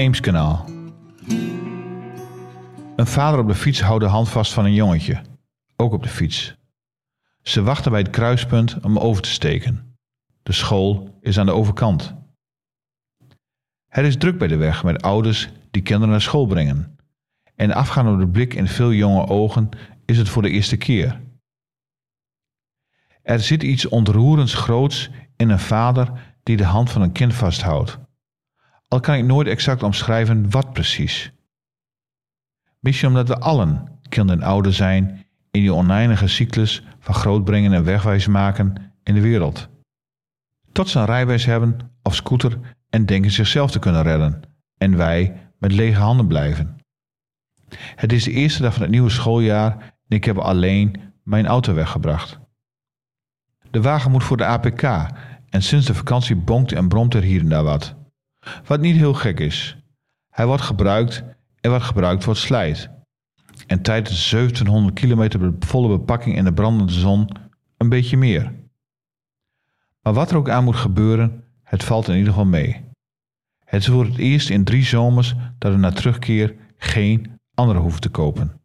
Eemskanaal. Een vader op de fiets houdt de hand vast van een jongetje, ook op de fiets. Ze wachten bij het kruispunt om over te steken. De school is aan de overkant. Het is druk bij de weg met ouders die kinderen naar school brengen. En afgaan op de blik in veel jonge ogen is het voor de eerste keer. Er zit iets ontroerends groots in een vader die de hand van een kind vasthoudt. Al kan ik nooit exact omschrijven wat precies. Misschien omdat we allen, kind en ouder zijn, in die oneindige cyclus van grootbrengen en wegwijs maken in de wereld. Tot ze een rijbewijs hebben of scooter en denken zichzelf te kunnen redden. En wij met lege handen blijven. Het is de eerste dag van het nieuwe schooljaar en ik heb alleen mijn auto weggebracht. De wagen moet voor de APK en sinds de vakantie bonkt en bromt er hier en daar wat. Wat niet heel gek is. Hij wordt gebruikt en wat gebruikt wordt slijt. En tijdens 1700 kilometer volle bepakking in de brandende zon een beetje meer. Maar wat er ook aan moet gebeuren, het valt in ieder geval mee. Het is voor het eerst in drie zomers dat we na terugkeer geen andere hoeven te kopen.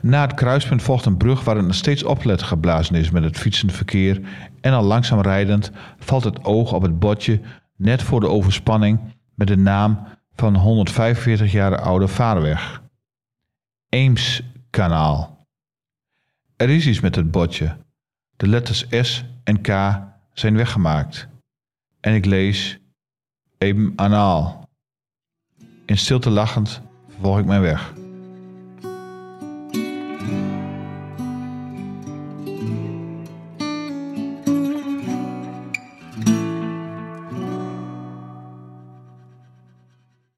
Na het kruispunt volgt een brug waar een steeds opletter geblazen is met het fietsend verkeer en al langzaam rijdend valt het oog op het bordje net voor de overspanning met de naam van 145 jaar oude vaarweg. Eemskanaal. Er is iets met het bordje. De letters S en K zijn weggemaakt. En ik lees Eem Anaal. In stilte lachend vervolg ik mijn weg.